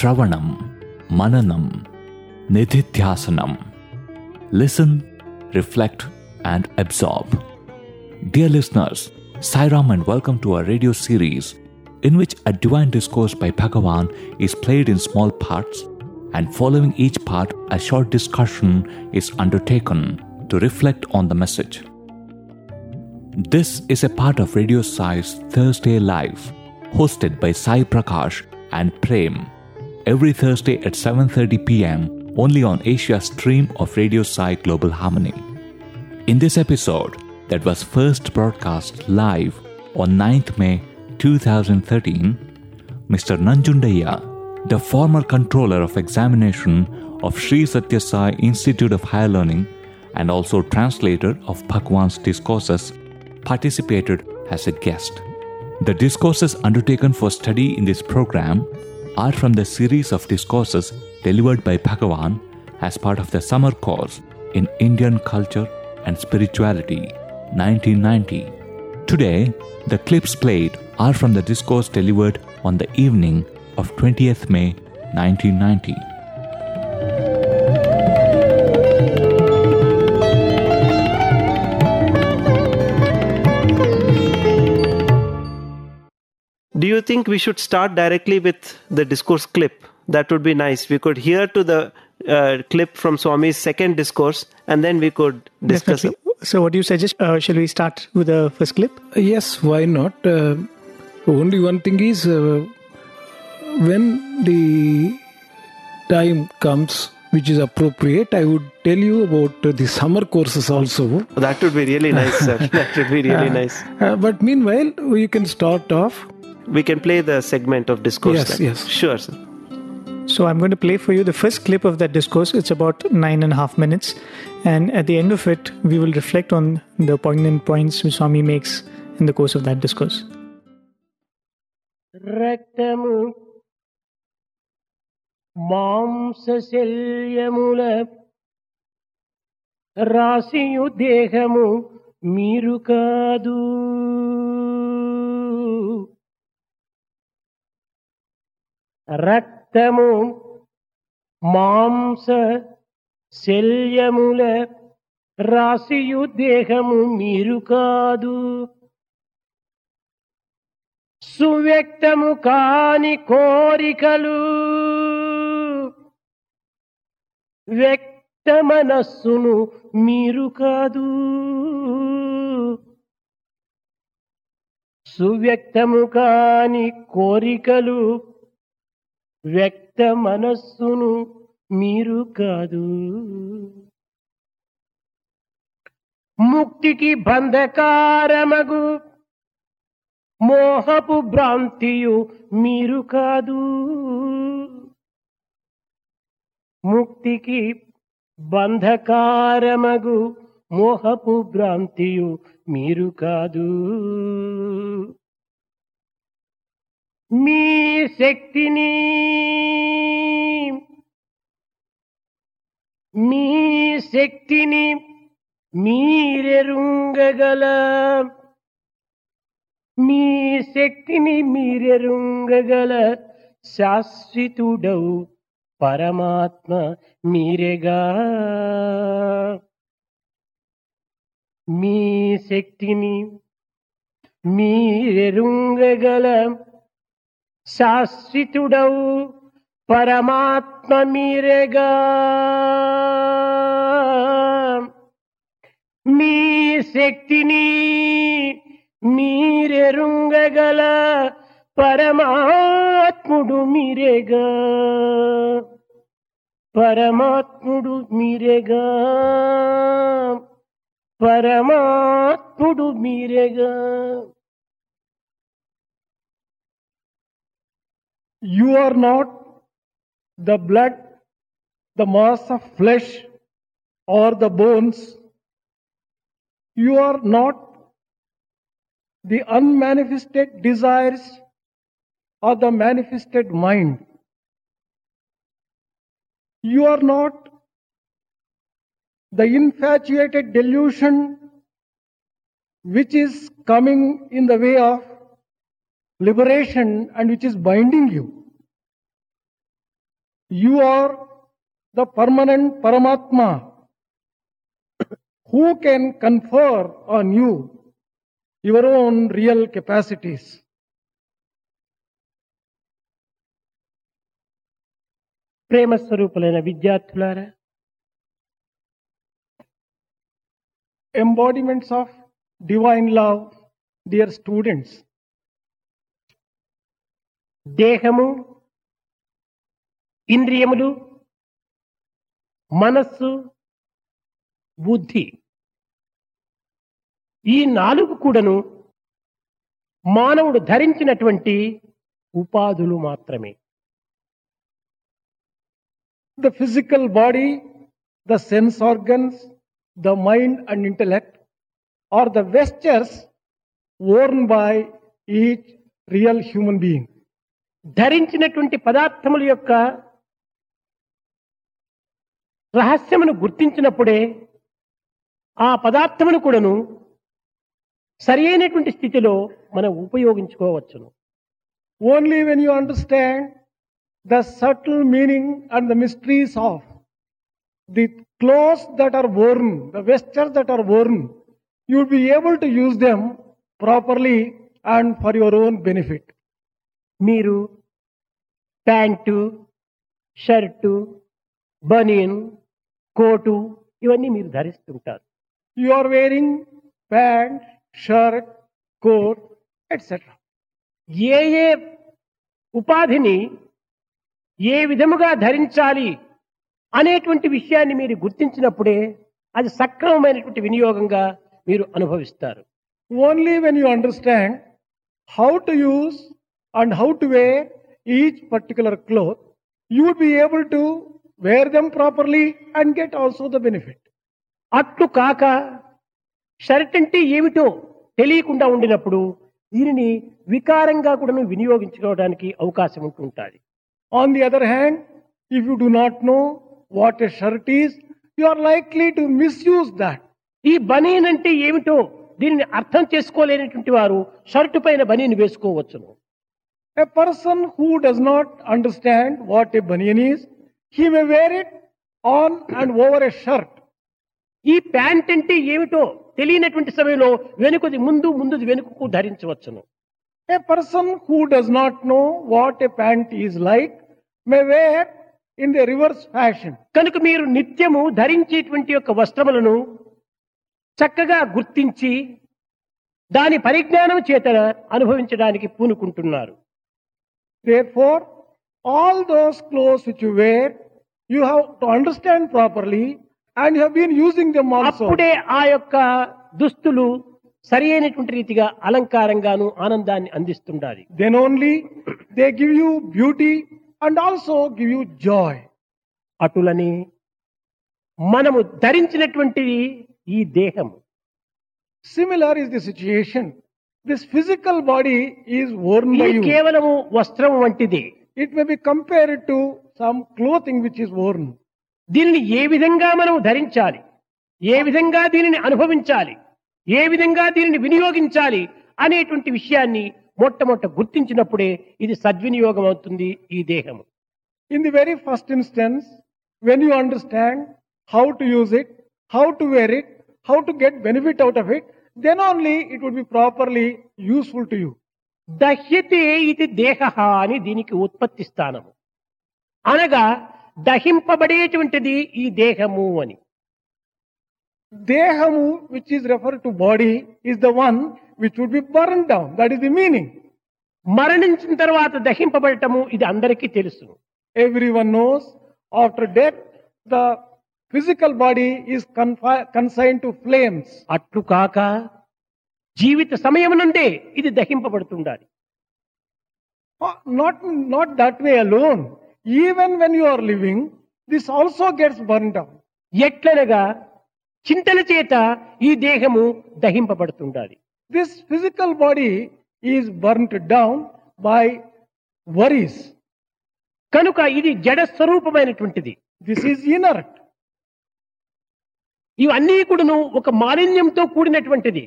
Shravanam, Mananam, Nididhyasanam. Listen, reflect, and absorb. Dear listeners, Sairam and welcome to our radio series in which a divine discourse by Bhagavan is played in small parts and following each part a short discussion is undertaken to reflect on the message. This is a part of Radio Sai's Thursday Live, hosted by Sai Prakash and Prem, every Thursday at 7:30 p.m. only on Asia stream of Radio Sai Global Harmony. In this episode, that was first broadcast live on 9th May 2013, Mr. Nanjundaiah, the former controller of examination of Sri Sathya Sai Institute of Higher Learning and also translator of Bhagwan's discourses, participated as a guest. The discourses undertaken for study in this program are from the series of discourses delivered by Bhagavan as part of the summer course in Indian Culture and Spirituality 1990. Today, the clips played are from the discourse delivered on the evening of 20th May 1990. Do you think we should start directly with the discourse clip? That would be nice. We could hear to the uh, clip from Swami's second discourse and then we could discuss it. So, what do you suggest? Uh, shall we start with the first clip? Yes, why not? Uh, only one thing is uh, when the time comes which is appropriate, I would tell you about uh, the summer courses also. That would be really nice, sir. that would be really nice. Uh, but meanwhile, you can start off We can play the segment of discourse. Yes, then. yes. Sure, sir. So, I'm going to play for you the first clip of that discourse. It's about nine and a half minutes. And at the end of it, we will reflect on the poignant points which Swami makes in the course of that discourse. రక్తము మాంసశల్యముల రాశియు దేహము మీరు కాదు రక్తము మాంస శల్యముల రాశియు దేహము మీరు కాదు. సువ్యక్తము కాని కోరికలు వ్యక్త మనస్సును మీరు కాదు. సువ్యక్తము కాని కోరికలు వ్యక్త మనస్సును మీరు కాదు. ముక్తికి బంధకారమగు మోహపు భ్రాంతియు మీరు కాదు. ముక్తికి బంధకారమగు మోహపు భ్రాంతియు మీరు కాదు. మీ శక్తిని. మీ శక్తిని మీరెరుంగగల. మీ శక్తిని మీరెరుంగగల శాశ్వతుడవు పరమాత్మ మీరేగా. మీ శక్తిని మీరెరుంగగల శాశ్వతుడవు పరమాత్మ మీరేగా మీ శక్తిని మీరెరుంగగల పరమాత్ముడు మీరేగా. పరమాత్ముడు మీరేగా. పరమాత్ముడు మీరేగా. You are not the blood, the mass of flesh, or the bones. You are not the unmanifested desires or the manifested mind. You are not the infatuated delusion which is coming in the way of liberation and which is binding you. You are the permanent Paramatma who can confer on you your own real capacities. ప్రేమ స్వరూపులైన విద్యార్థులారా Embodiments of divine love, dear students. దేహము ఇంద్రియములు మనస్సు బుద్ధి. ఈ నాలుగు కూడాను మానవుడు ధరించినటువంటి ఉపాధులు మాత్రమే. The physical body the sense organs the mind and intellect are the vestures worn by each real human being ధరించినటువంటి పదార్థముల యొక్క రహస్యమును గుర్తించినప్పుడే ఆ పదార్థమును కూడాను సరి అయినటువంటి స్థితిలో మనం ఉపయోగించుకోవచ్చును. Only when you understand the subtle meaning and the mysteries of the cloth that are worn the vesture that are worn you be able to use them properly and for your own benefit మీరు pant shirt banian coat ఇవన్నీ మీరు ధరిస్తుంటారు. You are wearing pant shirt coat etcetera ఏ ఏ ఉపాధిని ఏ విధముగా ధరించాలి అనేటువంటి విషయాన్ని మీరు గుర్తించినప్పుడే అది సక్రమమైనటువంటి వినియోగంగా మీరు అనుభవిస్తారు. Only when you understand how to use and how to wear each particular cloth you would be able to wear them properly and get also the benefit అట్టు కాక షర్ట్ అంటే ఏమిటో తెలియకుండా ఉండినప్పుడు దీనిని వికారంగా కూడా వినియోగించుకోవడానికి అవకాశం ఉంటుంటుంది on the other hand if you do not know what a shirt is you are likely to misuse that ఈ బనీన్ అంటే ఏమిటో దీనిని అర్థం చేసుకోలేనటువంటి వారు షర్టు పైన బనీని వేసుకోవచ్చును A person who does not understand what a banyan is, he may wear it on and over a shirt. ఈ ప్యాంట్ అంటే ఏమిటో తెలియనటువంటి సమయంలో వెనుకది ముందు ముందు వెనుకకు ధరించవచ్చును. A person who does not know what a pant is like may wear in the reverse fashion కనుక మీరు నిత్యము ధరించేటువంటి యొక్క వస్త్రములను చక్కగా గుర్తించి దాని పరిజ్ఞానం చేత అనుభవించడానికి పూనుకుంటున్నారు. Therefore, all those clothes which you wear, you have to understand properly and you have been using them also. అప్పుడే ఆ యొక్క దుస్తులు సరి అయినటువంటి రీతిగా అలంకారంగాను ఆనందాన్ని అందిస్తుండాలి Then only they give you beauty and also give you joy. అటులని మనము ధరించినటువంటిది ఈ దేహము Similar is the situation. This physical body is worn by you కేవలము వస్త్రం వంటిది. It may be compared to some clothing which is worn దీనిని ఏ విధంగా మనం ధరించాలి? ఏ విధంగా దీనిని అనుభవించాలి? ఏ విధంగా దీనిని వినియోగించాలి అనేటువంటి విషయాన్ని మొట్టమొట్ట గుర్తించినప్పుడే ఇది సద్వినియోగం అవుతుంది ఈ దేహము. In the very first instance when you understand how to use it how to wear it how to get benefit out of it then only it would be properly useful to you దహ్యతే ఇది దేహ అని దీనికి ఉత్పత్తి స్థానము. అనగా దహింపబడేటువంటిది ఈ దేహము అని. దేహము which is refer to body is the one which would be burn down that is the meaning మరణించిన తర్వాత దహింపబడటము ఇది అందరికీ తెలుసు. Everyone knows after death the physical body is consign to flames అట్లు కాక జీవిత సమయం నుండే ఇది దహింపబడుతుండాలి. Not not that way alone even when you are living this also gets burn down ఎట్లనగా చింతల చేత ఈ దేహము దహింపబడుతుండాలి. This physical body is burn down by worries కనుక ఇది జడ స్వరూపమైనటువంటిది దిస్ ఈజ్ ఇనర్ట్ ఇవన్నీ కూడాను ఒక మాలిన్యంతో కూడినటువంటిది.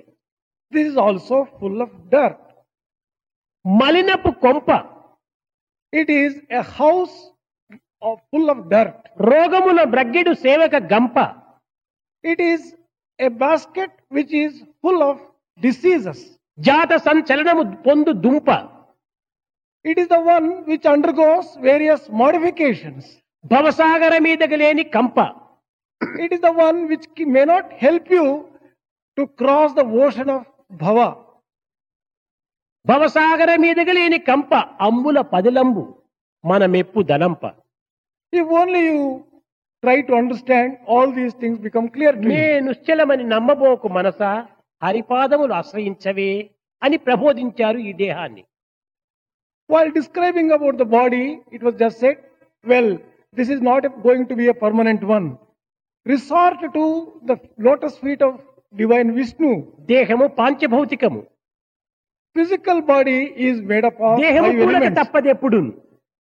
This is also full of dirt మలినపు కొంప. It is a house full of dirt రోగముల బ్రగ్గిడు సేవక గంప. It is a basket which is full of diseases జాత సంచలనము పొందు దుంప. It is the one which undergoes various modifications భవసాగర మీదకి లేని కంప. It is the one which may not help you to cross the ocean of భవ భవసాగర మీదకి లేని కంప అంబుల పదిలంబు మన మెప్పు ధనంప. If only you try to understand all these things become clear మే నిశ్చలమని నమ్మబోకు మనస హరిపాదములు ఆశ్రయించవే అని ప్రబోధించారు ఈ దేహాన్ని. While describing about the body it was just set well this is not going to be a permanent one resort to the lotus feet of divine Vishnu దేహము పాంచభౌతికము. Physical body is made up of దేహము తప్పదు ఎప్పుడు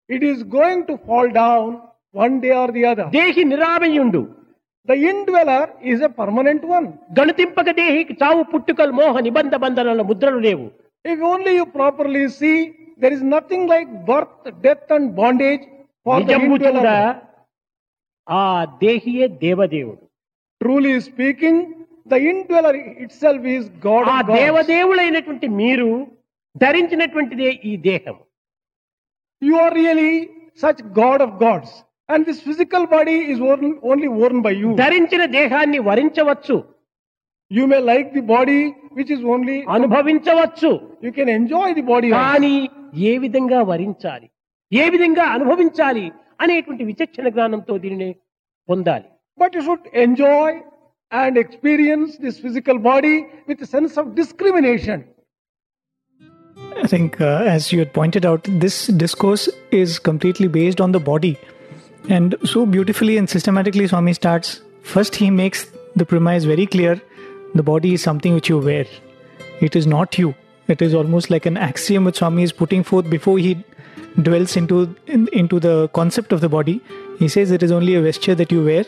it is going to fall down one day or the other దేహి నిరామయుండు. The indweller is a permanent one గణతింపక దేహికి చావు పుట్టుకలు మోహ నిబంధ బంధనాల ముద్రలు లేవు. If only you properly see there is nothing like birth death and bondage for ఆ దేహియే దేవదేవుడు. Truly speaking the indweller itself is God ఆ దేవదేవుడైనటువంటి మీరు ధరించినటువంటిదే ఈ దేహం you are really such God of Gods and this physical body is only worn by you ధరించిన దేహాన్ని వరించవచ్చు. You may like the body which is only అనుభవించవచ్చు. You can enjoy the body కానీ ఏ విధంగా వరించాలి? ఏ విధంగా అనుభవించాలి? అనేటువంటి విచక్షణ జ్ఞానంతో దీనిని పొందాలి But you should enjoy and experience this physical body with a sense of discrimination. I think, uh, as you had pointed out, this discourse is completely based on the body. And so beautifully and systematically, Swami starts. First, he makes the premise very clear the body is something which you wear, it is not you. It is almost like an axiom which Swami is putting forth before he dwells into, in, into the concept of the body. He says it is only a vesture that you wear.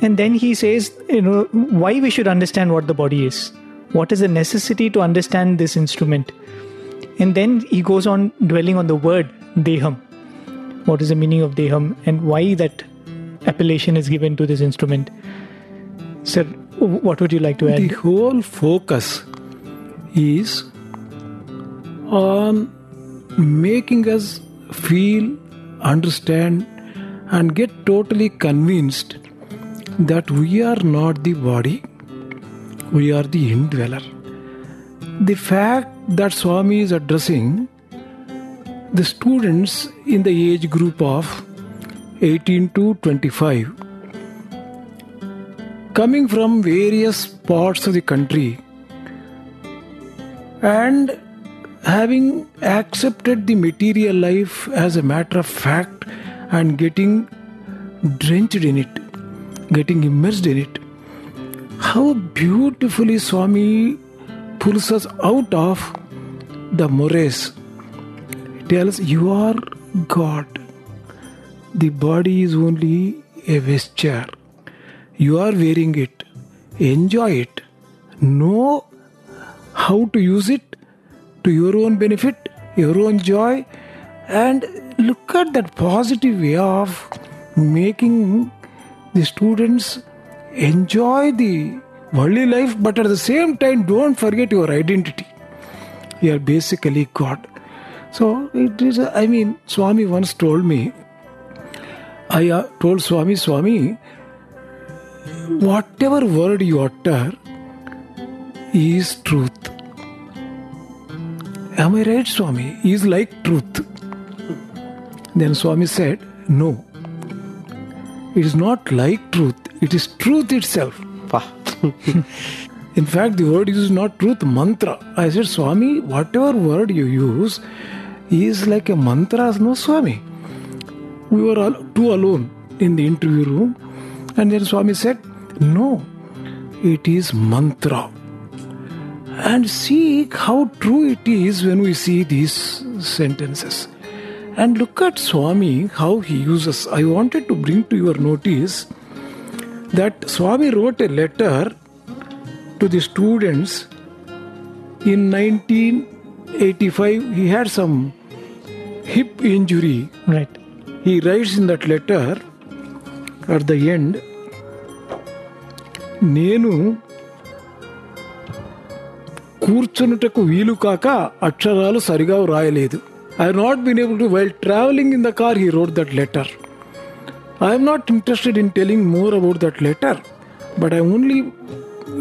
And then he says, you know, why we should understand what the body is. What is the necessity to understand this instrument? And then he goes on dwelling on the word deham. What is the meaning of deham and why that appellation is given to this instrument? Sir, what would you like to add? The whole focus is on making us feel, understand, and get totally convinced that we are not the body, we are the indweller. The fact that Swami is addressing the students in the age group of 18 to 25 coming from various parts of the country and having accepted the material life as a matter of fact and getting drenched in it, getting immersed in it. How beautifully Swami pulls us out of the morass. Tells you are God. The body is only a vesture. You are wearing it. Enjoy it. Know how to use it to your own benefit, your own joy, and look at that positive way of making the students enjoy the worldly life, but at the same time, don't forget your identity. You are basically God. So it is. I mean, Swami once told me. I uh, told Swami, Swami, whatever word you utter is truth. Am I right, Swami? Is like truth. Then Swami said, No. It is not like truth, it is truth itself. In fact, the word is not truth, mantra. I said, Swami, whatever word you use is like a mantra, as no, Swami. We were all, two alone in the interview room, and then Swami said, No, it is mantra. And see how true it is when we see these sentences. And look at Swami, how he uses. I wanted to bring to your notice that Swami wrote a letter to the students in 1985. He had some hip injury Right. he writes in that letter at the end నేను కూర్చున్నటకు వీలు కాక అక్షరాలు సరిగా వ్రాయలేదు. I not been able to while travelling in the car he wrote that letter I'm not interested in telling more about that letter but I only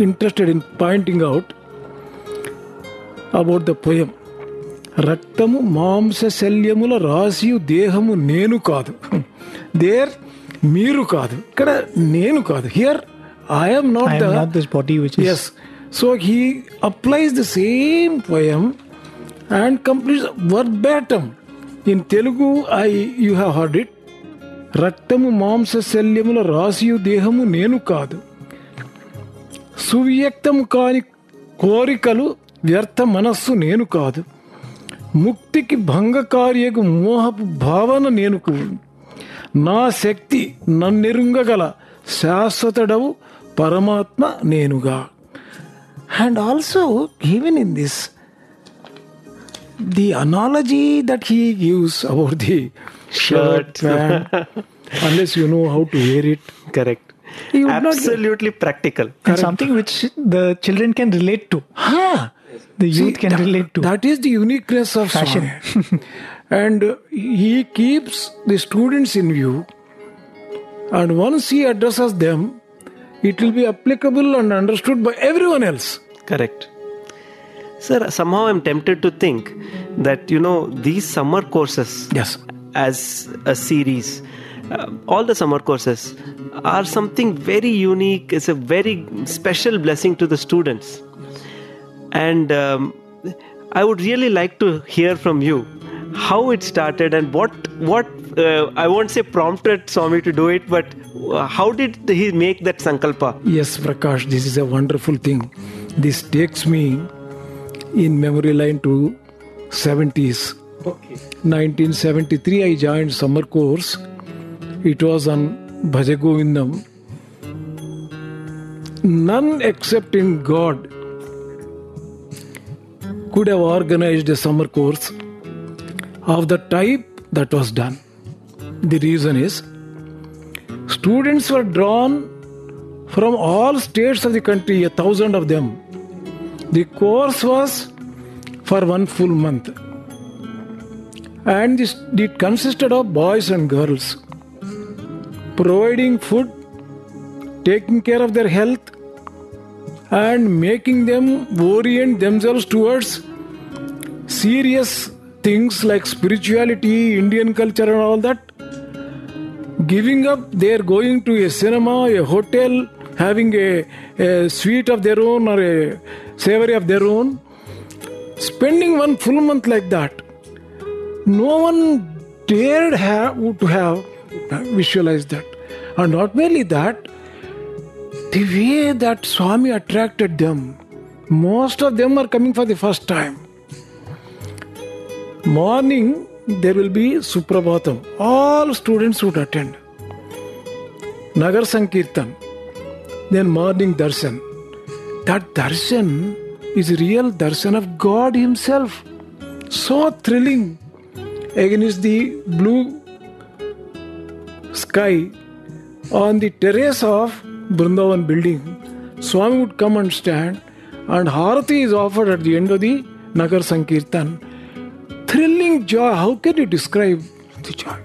interested in pointing out about the poem రక్తము మాంసశల్యముల రాసి దేహము నేను కాదు. There మీరు కాదు. ఇక్కడ నేను కాదు. Here I'm not this body which is so he is the So he applies the same poem and completes verbatim. In Telugu, I you have heard it. రక్తము మాంస శల్యముల రాసియు దేహము నేను కాదు సువ్యక్తము కాని కోరికలు వ్యర్థ మనస్సు నేను కాదు ముక్తికి భంగకార్యకు మోహపు భావన నేను నా శక్తి నన్నెరుంగగల శాశ్వతడవు పరమాత్మ నేనుగా and also given in this the analogy that he gives about the shirt unless you know how to wear it. Correct. Absolutely practical. Correct. and something which the children can relate to. Huh. the youth See, can that, relate to. that is the uniqueness of fashion. And he keeps the students in view and once he addresses them it will be applicable and understood by everyone else. Correct. Sir, somehow I'm tempted to think that, you know, these summer courses Yes. as a series, uh, all the summer courses are something very unique. It's a very special blessing to the students. And um, I would really like to hear from you how it started and what, what uh, I won't say prompted Swami to do it, but uh, how did he make that sankalpa? Yes, Prakash, this is a wonderful thing. This takes me in memory line to 70s. Okay. 1973, I joined summer course. It was on Bhajagovindam. None except in God could have organized a summer course of the type that was done. The reason is students were drawn from all states of the country, a thousand of them. The course was for one full month. And this, it consisted of boys and girls providing food, taking care of their health, and making them orient themselves towards serious things like spirituality, Indian culture, and all that giving up their going to a cinema, a hotel, having a, a of their own or a savory of their own, spending one full month like that. No one dared have to have uh, visualized that. And not merely that, the way that Swami attracted them, most of them are coming for the first time. Morning, there will be Suprabhatam. All students would attend. Nagar Sankirtan. Then morning darshan. That darshan is real darshan of God Himself. So thrilling against the blue sky on the terrace of Brindavan building. Swami would come and stand, and Harati is offered at the end of the Nagar Sankirtan thrilling joy. How can you describe the joy?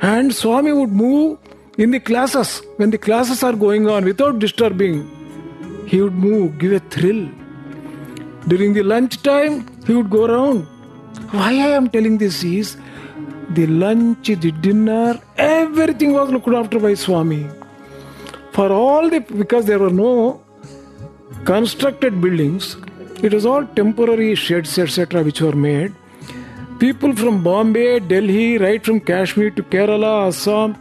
And Swami would move in the classes when the classes are going on without disturbing. He would move, give a thrill. During the lunch time, he would go around. Why I am telling this is the lunch, the dinner, everything was looked after by Swami. For all the because there were no constructed buildings, it was all temporary sheds, etc., which were made. People from Bombay, Delhi, right from Kashmir to Kerala, Assam,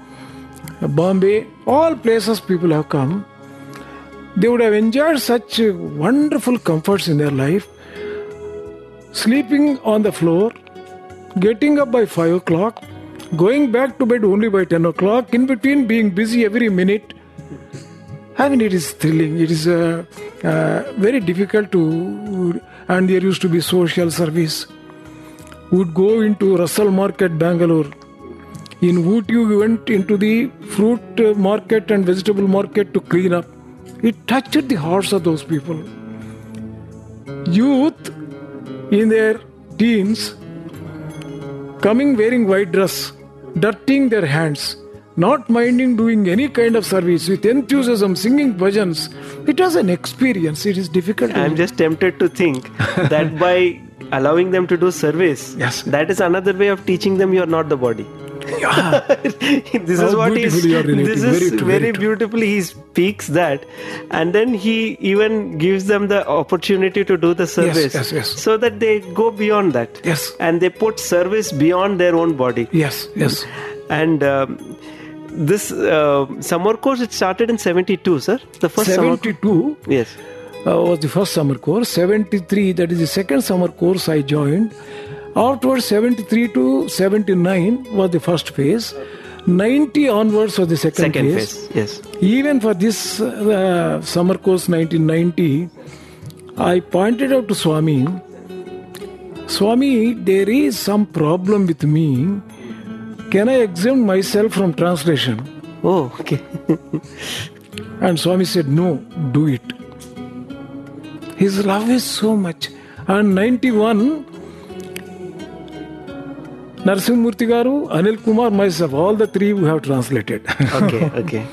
Bombay, all places people have come. They would have enjoyed such wonderful comforts in their life. Sleeping on the floor, getting up by 5 o'clock, going back to bed only by 10 o'clock, in between being busy every minute. I mean, it is thrilling. It is uh, uh, very difficult to, and there used to be social service would go into Russell Market, Bangalore, In Ooty, we went into the fruit market and vegetable market to clean up. It touched the hearts of those people. Youth in their teens coming wearing white dress, dirtying their hands, not minding doing any kind of service with enthusiasm, singing bhajans. It was an experience. It is difficult. I'm just tempted to think that by allowing them to do service, Yes. that is another way of teaching them you are not the body. yeah. this is what he's this Very is very, very beautifully he speaks that and then he even gives them the opportunity to do the service yes, yes. yes. so that they go beyond that Yes. and they put service beyond their own body Yes, yes. and um, this uh, summer course it started in 72 sir the first summer 72 yes was the first summer course. 73, that is the second summer course I joined. Afterwards, 73 to 79 was the first phase. 90 onwards was the second, second phase. phase yes Even for this uh, summer course 1990, I pointed out to Swami, Swami, there is some problem with me. Can I exempt myself from translation? oh okay And Swami said, No, do it. His love is so much. And 91, Narasimhamurthy Garu, Anil Kumar, myself, all the three we have translated. okay okay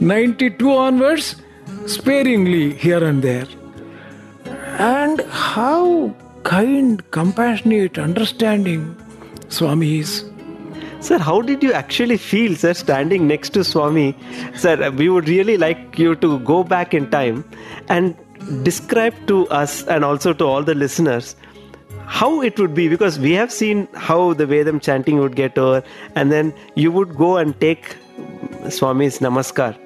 92 onwards, sparingly here and there. And how kind, compassionate, understanding Swami is. Sir, how did you actually feel, sir, standing next to Swami? Sir, we would really like you to go back in time and describe to us and also to all the listeners how it would be because we have seen how the Vedam chanting would get over, and then you would go and take Swami's namaskar.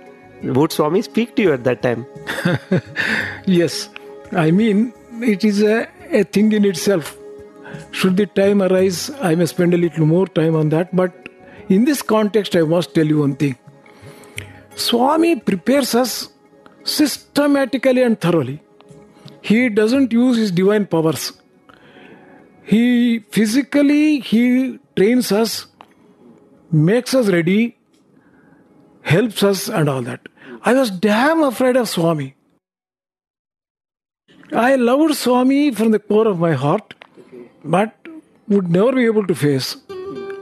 Would Swami speak to you at that time? Yes, I mean, it is a, a thing in itself. Should the time arise, I may spend a little more time on that. But in this context, I must tell you one thing Swami prepares us systematically and thoroughly. He doesn't use his divine powers. He physically he trains us, makes us ready, helps us, and all that. I was damn afraid of Swami. I loved Swami from the core of my heart, but would never be able to face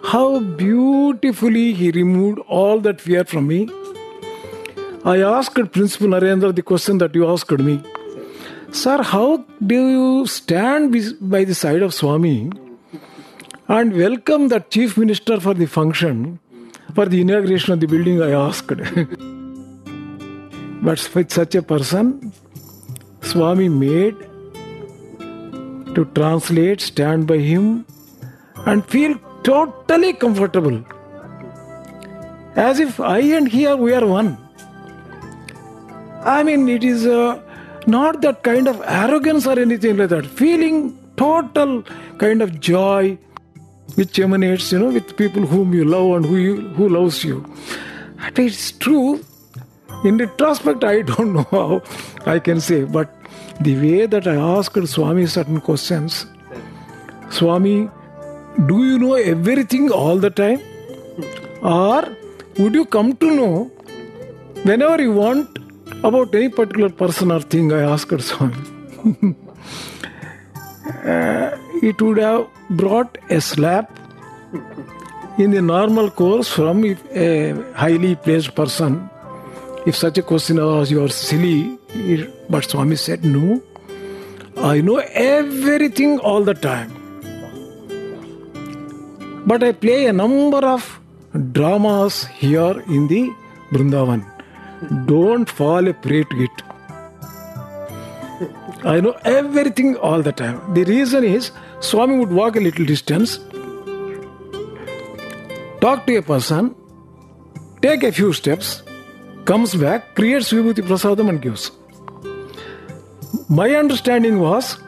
how beautifully he removed all that fear from me. I asked Principal Narendra the question that you asked me. Sir, how do you stand by the side of Swami and welcome the chief minister for the function for the inauguration of the building? I asked. but with such a person, Swami made to translate, stand by him, and feel totally comfortable. As if I and he are we are one. I mean, it is uh, not that kind of arrogance or anything like that. Feeling total kind of joy which emanates, you know, with people whom you love and who you, who loves you. And it's true. In retrospect, I don't know how I can say, but the way that I asked Swami certain questions, Swami, do you know everything all the time? Or would you come to know whenever you want about any particular person or thing? I asked. Uh, it would have brought a slap in the normal course from a highly placed person. If such a question was you are silly, but Swami said, No, I know everything all the time. But I play a number of dramas here in the Brindavan. Don't fall a prey to it. I know everything all the time. The reason is Swami would walk a little distance, talk to a person, take a few steps, comes back, creates Vibhuti Prasadam and gives. My understanding was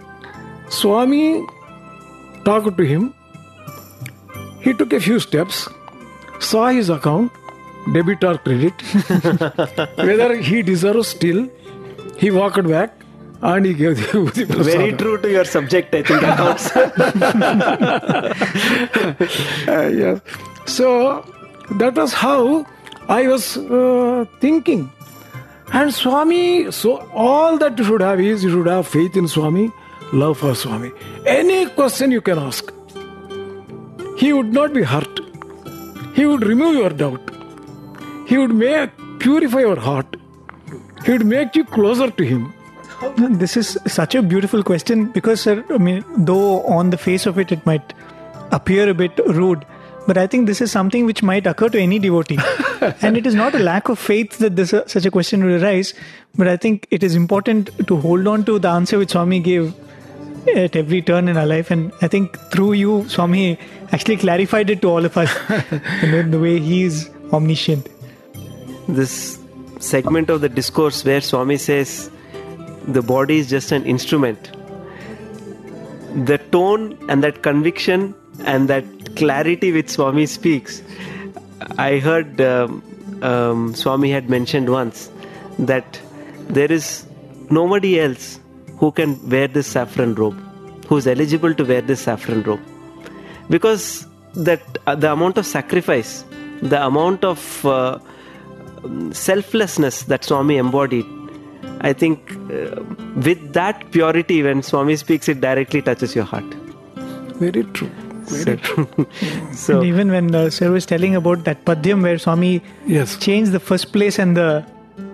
Swami talked to him, he took a few steps, saw his account, debit or credit, whether he deserves still, he walked back and he gave the Vibhuti. Very true to your subject, I think. Uh, yes. So That was how I was uh, thinking. And Swami, so all that you should have is you should have faith in Swami, love for Swami. Any question you can ask. He would not be hurt. He would remove your doubt. He would make purify your heart. He would make you closer to him. This is such a beautiful question because, sir, I mean, though on the face of it, it might appear a bit rude, but I think this is something which might occur to any devotee. and it is not a lack of faith that this, uh, such a question will arise, but I think it is important to hold on to the answer which Swami gave at every turn in our life. And I think through you, Swami actually clarified it to all of us know, the way he is omniscient. This segment of the discourse where Swami says the body is just an instrument. The tone and that conviction and that clarity which Swami speaks. I heard um, um, Swami had mentioned once that there is nobody else who can wear this saffron robe, who is eligible to wear this saffron robe, because that uh, the amount of sacrifice, the amount of uh, selflessness that Swami embodied. I think uh, with that purity, when Swami speaks, it directly touches your heart. Very true. Very true. So, And even when uh, sir was telling about that Padyam where Swami Yes. changed the first place and the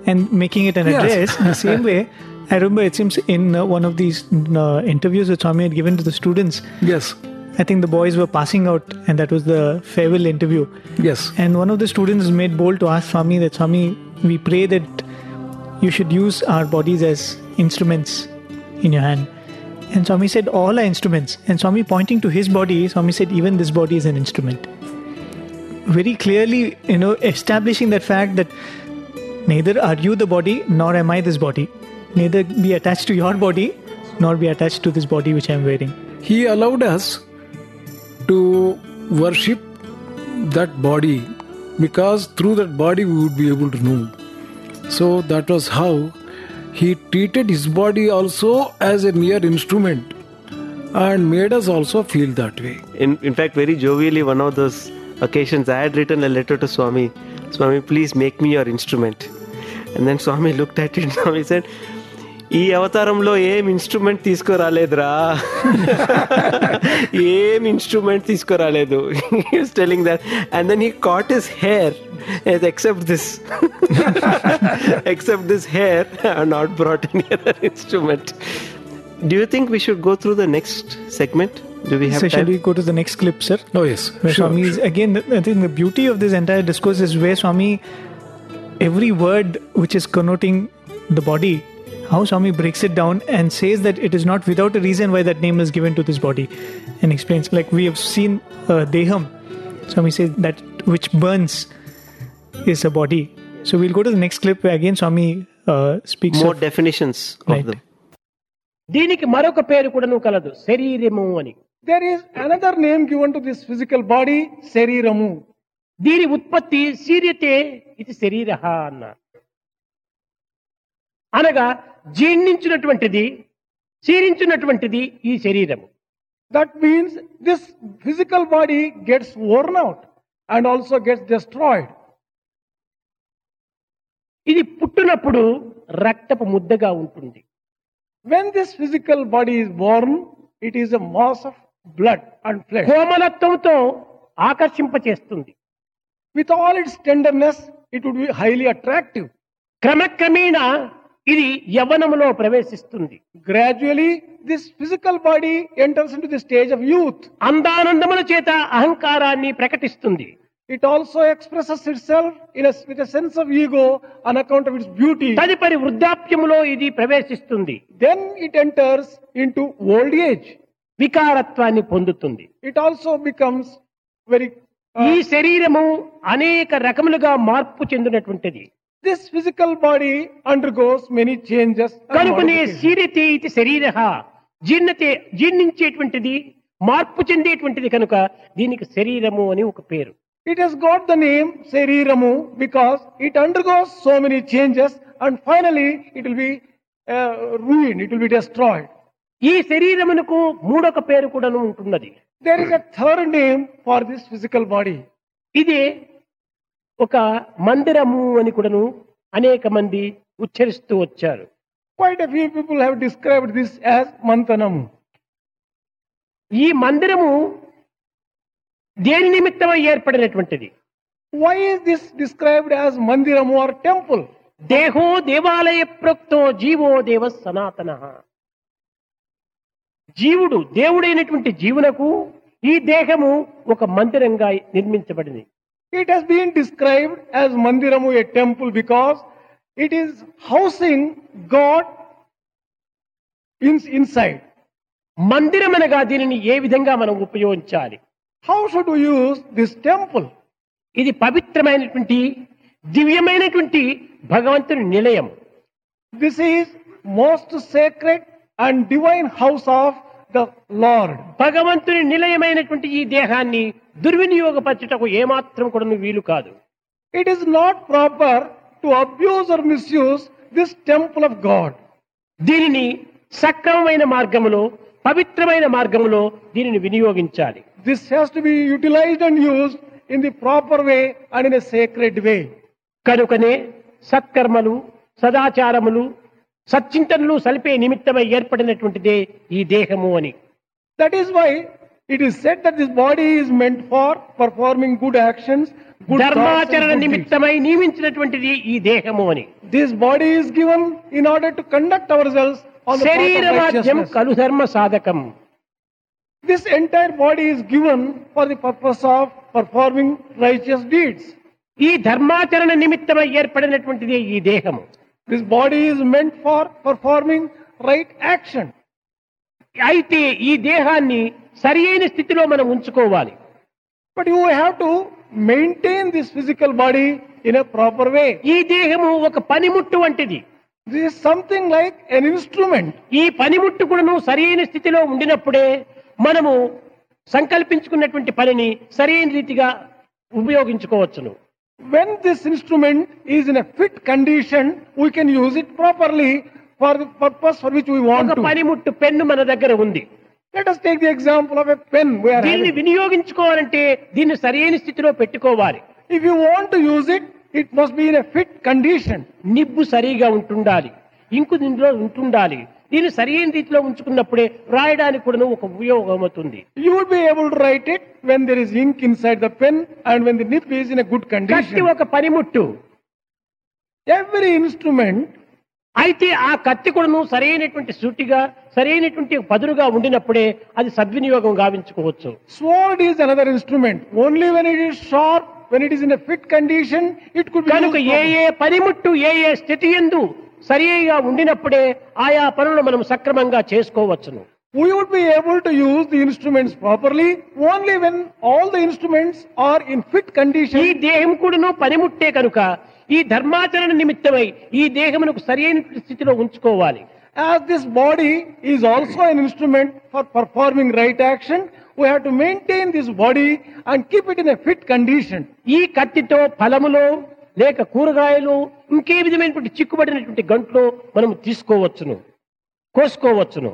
and making it an Yes. address in the same way. I remember it seems in uh, one of these uh, interviews that Swami had given to the students. Yes. I think the boys were passing out, and that was the farewell interview. Yes. And one of the students made bold to ask Swami that Swami, we pray that you should use our bodies as instruments in your hand. And Swami said, all are instruments. And Swami pointing to his body, Swami said, even this body is an instrument. Very clearly, you know, establishing that fact that neither are you the body, nor am I this body. Neither be attached to your body, nor be attached to this body which I am wearing. He allowed us to worship that body because through that body we would be able to know. So that was how he treated his body also as a mere instrument and made us also feel that way. in, in fact, very jovially, one of those occasions, I had written a letter to Swami Swami, please make me your instrument. And then Swami looked at it and Swami said, ఈ అవతారంలో ఏం instrument తీసుకురాలేదురా ఏం instrument తీసుకురాలేదు telling that and then he cot his hair except this except this hair not brought any other instrument do you think we should go through the next segment do we So, have shall we go to the next clip, sir? Oh, yes. Where Sure, Swami is again. I think the beauty of this entire discourse is where Swami, every word which is connoting the body, how Swami breaks it down and says that it is not without a reason why that name is given to this body, and explains like we have seen uh, Deham. Swami says that which burns is a body. So we'll go to the next clip where again Swami uh, speaks more of definitions of Right. them. దీనికి మరొక పేరు కూడాను కలదు శరీరము అని There is another name given to this physical body, Seriramu. దీని ఉత్పత్తి శీర్యతే ఇది శరీర అన్నారు అనగా జీర్ణించినటువంటిది చీరించినటువంటిది ఈ శరీరము. That means this physical body gets worn out and also gets destroyed ఇది పుట్టినప్పుడు రక్తపు ముద్దగా ఉంటుంది. When this physical body is born it is a mass of blood and flesh కోమలత్వంతో ఆకర్షింపచేస్తుంది. With all its tenderness it would be highly attractive క్రమక్రమేణా ఇది యవనములో ప్రవేశిస్తుంది. Gradually this physical body enters in the stage of youth అందానందముల చేత అహంకారాన్ని ప్రకటిస్తుంది. It also expresses itself in with sense of ego on account of its beauty తదుపరి వృద్ధాప్యములో ఇది ప్రవేశిస్తుంది. Then it enters into old age వికారత్వాన్ని పొందుతుంది. ఇట్ ఆల్సో బికమ్స్ వెరీ ఈ శరీరము అనేక రకములుగా మార్పు చెందినటువంటిది. This physical body undergoes many changes కనుకనే శరీరతే ఇది శరీర జీర్ణతే జీర్ణించేటువంటిది మార్పు చెందేటువంటిది కనుక దీనికి శరీరము అని ఒక పేరు. It has got the name శరీరము because it undergoes so many changes and finally it will be ruin it will be destroyed ఈ శరీరమునకు మూడొక పేరు కూడా ఉంటున్నది. There is a third name for this physical body ఇది ఒక మందిరము అని కూడాను అనేక మంది ఉచ్చరిస్తూ వచ్చారు a few people have described this as Mantanam. ఈ మందిరము దేని నిమిత్తమై ఏర్పడినటువంటిది Why is this described as Mandiram or temple? దేహో దేవాలయ ప్రోక్తో జీవో దేవ సనాతన జీవుడు దేవుడైనటువంటి జీవునకు ఈ దేహము ఒక మందిరంగా నిర్మించబడింది It has been described as Mandiramu, a temple, because it is housing God in, inside. మందిరం అనగా దీనిని ఏ విధంగా మనం ఉపయోగించాలి how should use this temple ఇది పవిత్రమైనటువంటి దివ్యమైనటువంటి భగవంతుని నిలయం this is most sacred and divine house of the lord భగవంతుని నిలయమైనటువంటి ఈ దేహాన్ని దుర్వినియోగపరచటకు ఏమాత్రం కూడా వీలు కాదు. It is not proper to abuse or misuse this temple of God దీనిని సక్రమమైన మార్గంలో పవిత్రమైన మార్గంలో దీనిని వినియోగించాలి. This has to be utilised and use in the proper way and in sacred way కనుకనే సత్కర్మలు సదాచారములు సచ్చింతనలు సలిపే నిమిత్తమై ఏర్పడినటువంటిదే ఈ దేహము అని. That is why it is said that this body is meant for performing good actions ధర్మాచరణ నిమిత్తమై నియమించినటువంటిది ఈ దేహము అని. This body is given in order to conduct ourselves శరీరమాధ్యం కలు ధర్మ సాధకం. This entire body is given for the purpose of performing righteous deeds ఈ ధర్మాచరణ నిమిత్తమై ఏర్పడినటువంటిది ఈ దేహము. This body is meant for performing right action అయితే ఈ దేహాన్ని సరి అయిన స్థితిలో మనం ఉంచుకోవాలి. But you have to maintain this physical body in proper way ఈ దేహము ఒక పనిముట్టు వంటిది. This something like an instrument ఈ పనిముట్టు కూడాను సరి అయిన స్థితిలో ఉండినప్పుడే మనము సంకల్పించుకున్నటువంటి పనిని సరి అయిన రీతిగా ఉపయోగించుకోవచ్చును. When this instrument is in fit condition we can use it properly for purpose for which we want పనిముట్టు పెన్ను మన దగ్గర ఉంది. టేక్ ఎగ్జాంపుల్ పెన్ దీన్ని వినియోగించుకోవాలంటే దీన్ని సరైన స్థితిలో పెట్టుకోవాలి. If you want use it it must be in fit condition nib సరిగా ఉంటుండాలి. ఇంకు దీంట్లో ఉంటుండాలి. దీన్ని సరైన రీతిలో ఉంచుకున్నప్పుడే రాయడానికి కూడా ఒక ఉపయోగం అవుతుంది. You would be able to write it when there is ink inside the pen and when the nib is in good condition ఒక పనిముట్టు. ఎవ్రీ ఇన్స్ట్రుమెంట్ అయితే ఆ కత్తి కూడా సరైనటువంటి సూటిగా సరైనటువంటి పదునుగా ఉండినప్పుడే అది సద్వినియోగం గావించుకోవచ్చు another instrument. Only when it is sharp, when it is in a fit condition, it could be కనుక ఏ. ఏ పనిముట్టు ఏ ఏ స్థితి ఎందు సరిగా ఉండినప్పుడే ఆయా పనులు మనం సక్రమంగా చేసుకోవచ్చును We would be able to use the instruments properly only when all the instruments are in fit ఈ condition. దేహం కూడాను పనిముట్టే కనుక ఈ ధర్మాచరణ నిమిత్తమై ఈ దేహమునకు సరైన స్థితిలో ఉంచుకోవాలి As this body is also an instrument for performing right action, we have to maintain this body and keep it in a fit condition. ఈ కత్తితో ఫలములో లేక కూరగాయలు ఇంకే విధమైనటువంటి చిక్కుబడినటువంటి గంట్లో మనం తీసుకోవచ్చును కోసుకోవచ్చును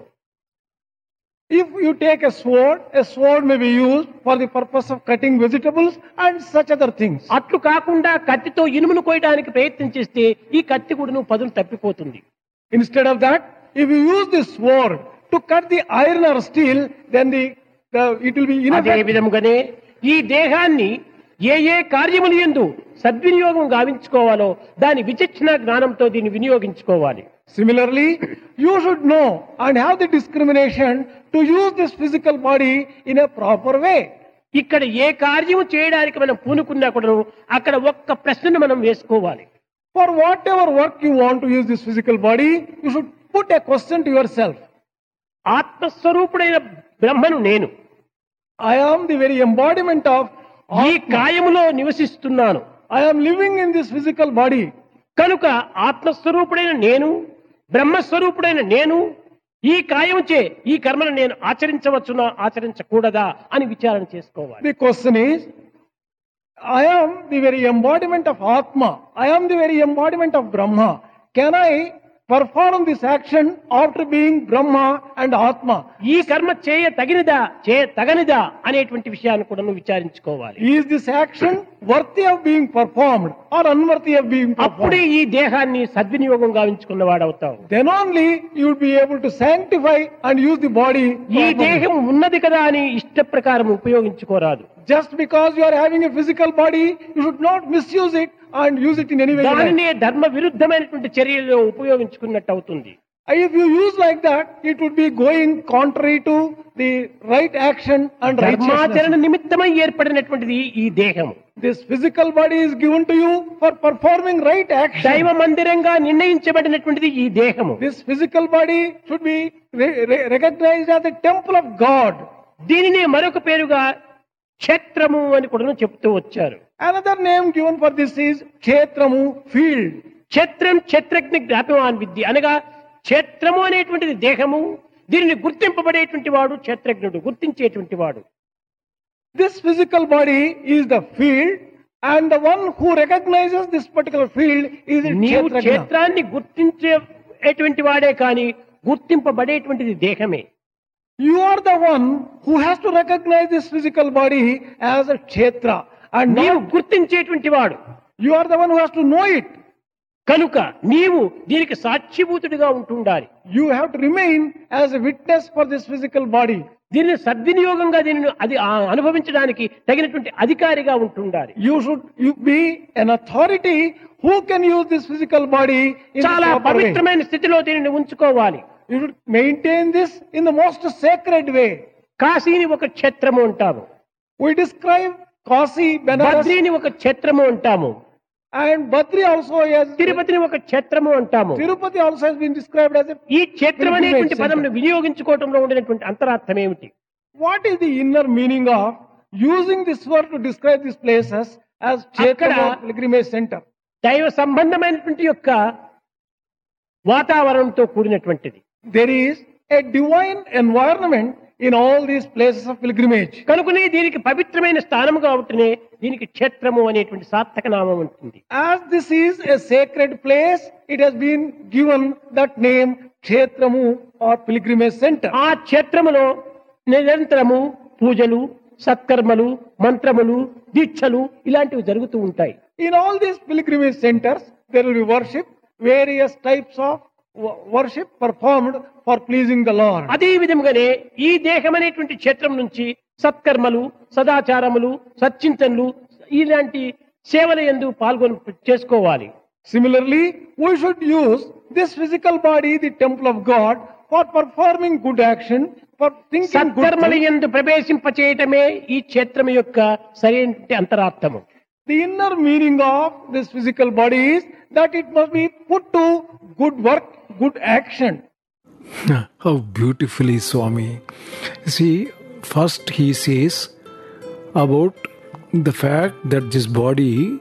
If you take a sword, a sword may be used for the purpose of cutting vegetables and such other things. అట్లు కాకుండా కత్తితో ఇనుమును కోయడానికి ప్రయత్నం చేస్తే ఈ కత్తి కూడా నువ్వు పదును తప్పిపోతుంది instead of that if you use this or to cut the iron or steel then the it will be in అదే విధముగానే ఈ దేహాన్ని ఏ ఏ కార్యములు ఎందు సద్వినియోగం గావించుకోవాలో దాని విచక్షణ జ్ఞానంతో దీన్ని వినియోగించుకోవాలి. Similarly you should know and have the discrimination to use this physical body in a proper way ఇక్కడ ఏ కార్యము చేయడానికి మనం పూనుకున్నా కూడా అక్కడ ఒక్క ప్రశ్నను మనం వేసుకోవాలి. For whatever work you want to use this physical body, you should put a question to yourself. ఆత్మస్వరూపుడైన బ్రహ్మను నేను I am the very embodiment of ఈ. కాయములో నివసిస్తున్నాను I am living in this physical body. కనుక ఆత్మస్వరూపుడైన నేను బ్రహ్మస్వరూపుడైన నేను ఈ కాయముచే ఈ కర్మను నేను ఆచరించవచ్చునా ఆచరించకూడదా అని విచారణ చేసుకోవాలి The question is, I am the very embodiment of Atma. I am the very embodiment of Brahma. Can I perform this action after being Brahma and atma ఈ కర్మ చేయ తగినదా? చే తగనిదా? అనేటువంటి విషయాన్ని కూడా నువ్వు విచారించుకోవాలి. Is this action worthy of being performed or unworthy of being అప్పుడే ఈ దేహాన్ని సద్వినియోగం గావించుకున్న వాడు అవుతావు then only you will be able to sanctify and use the body ఈ దేహం ఉన్నది కదా అని ఇష్ట ప్రకారం ఉపయోగించుకోరాదు. Just because you are having a physical body you should not misuse it and use it in any way దానినే ధర్మ విరుద్ధమైనటువంటి చర్యలు ఉపయోగించుకున్నట్టు అవుతుంది. If you use like that it would be going contrary to the right action and ధర్మాచరణ నిమిత్తమై ఏర్పడినటువంటిది ఈ దేహం. This physical body is given to you for performing right action దైవ మందిరంగా నిర్ణయించబడినటువంటిది ఈ దేహము this physical body should be recognised as temple of God దీనిని మరొక పేరుగా క్షేత్రము అని కూడా చెప్తూ వచ్చారు. Another name given for this is క్షేత్రము ఫీల్డ్ క్షేత్రం క్షేత్రజ్ఞ జ్ఞాపవాన్ విద్య అనగా క్షేత్రము అనేటువంటిది దేహము దీనిని గుర్తింపబడేటువంటి వాడు క్షేత్రజ్ఞుడు గుర్తించేటువంటి వాడు. This physical body is the field and the one who recognises this particular field is క్షేత్రాన్ని గుర్తించేటువంటి వాడే కానీ గుర్తింపబడేటువంటిది దేహమే. You are the one who has to recognise this physical body as a kshetra నీవు గుర్తించేటువంటి వాడు you are the one has to know it కనుక నీవు దీనికి సాక్షిభూతుడిగా ఉంటుండాలి. You have to remain as witness for this physical body దీన్ని సద్వినియోగంగా దీనిని అది అనుభవించడానికి తగినటువంటి అధికారిగా ఉంటుండాలి. You should you be an authority who can use this physical body చాలా పవిత్రమైన స్థితిలో దీనిని ఉంచుకోవాలి. You should maintain this in the most sacred way కాశీని ఒక క్షేత్రము అంటాము. వి డిస్క్రైబ్ కాశీ ఒక క్షేత్రము అంటాము. అండ్ బద్రి ఆల్సో తిరుపతిని ఒక క్షేత్రము అంటాము. Tirupati also has been described as ఈ క్షేత్రం అనేటువంటి పదం వినియోగించుకోవడంలో ఉండేటువంటి అంతరార్థం ఏమిటి? What is the inner meaning of using this word to describe this places as kshetra pilgrimage centre దైవ సంబంధమైనటువంటి యొక్క వాతావరణంతో కూడినటువంటిది. There is a divine environment in all these places of pilgrimage కనుకనే దీనికి పవిత్రమైన స్థానం కాబట్టి దీనికి క్షేత్రము అనేటువంటి సార్థక నామం ఉంటుంది. As this is a sacred place it has been given that name క్షేత్రము ఆర్ పిల్గ్రిమేజ్ సెంటర్ ఆ క్షేత్రములో నిరంతరము పూజలు సత్కర్మలు మంత్రములు దీక్షలు ఇలాంటివి జరుగుతూ ఉంటాయి. In all these pilgrimage centres there will worship various types of worship performed for pleasing the lord అదే విధంగానే ఈ దేహం అనేటువంటి క్షేత్రం నుంచి సత్కర్మలు సదాచారములు సచ్చింతనలు ఇలాంటి సేవల ఎందు పాల్గొని చేసుకోవాలి. Similarly we should use this physical body the temple of God for performing good action for సత్కర్మల ఎందు ప్రవేశింప చేయటమే ఈ క్షేత్రం యొక్క సరైన అంతరార్థము. The inner meaning of this physical body is that it must be put to good work good action. How beautifully Swami. See, first he says about the fact that this body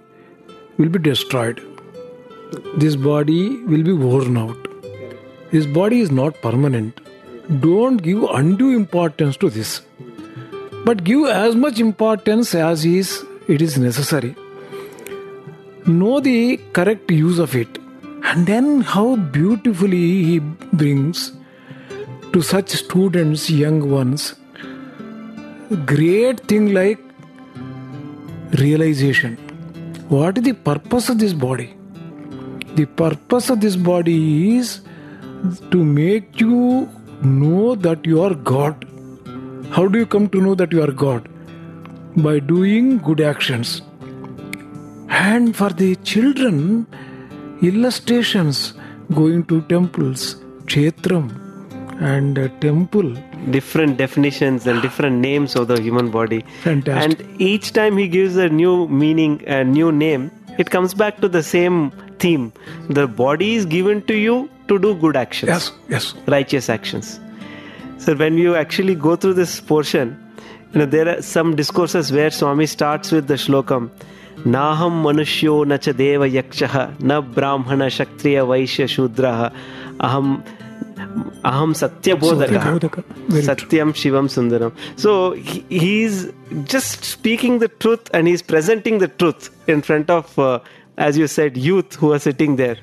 will be destroyed. This body will be worn out. This body is not permanent. Don't give undue importance to this. But give as much importance as is it is necessary. Know the correct use of it. And then how beautifully he brings to such students, young ones, great thing like realization. What is the purpose of this body? The purpose of this body is to make you know that you are God. How do you come to know that you are God? By doing good actions. And for the children, illustrations going to temples, kshetram, and uh, temple. different definitions and different names of the human body. Fantastic. And each time he gives a new meaning, a new name, it comes back to the same theme. The body is given to you to do good actions, Yes, yes. righteous actions. So when you actually go through this portion, you know there are some discourses where Swami starts with the shlokam. Naham manushyo na cha deva yakshah na brahmana kshatriya vaishya shudraha aham satya true. Satyam Shivam Sundaram. So he, he's just speaking the truth and he's presenting the truth in front of, uh, as you said, youth who are sitting there.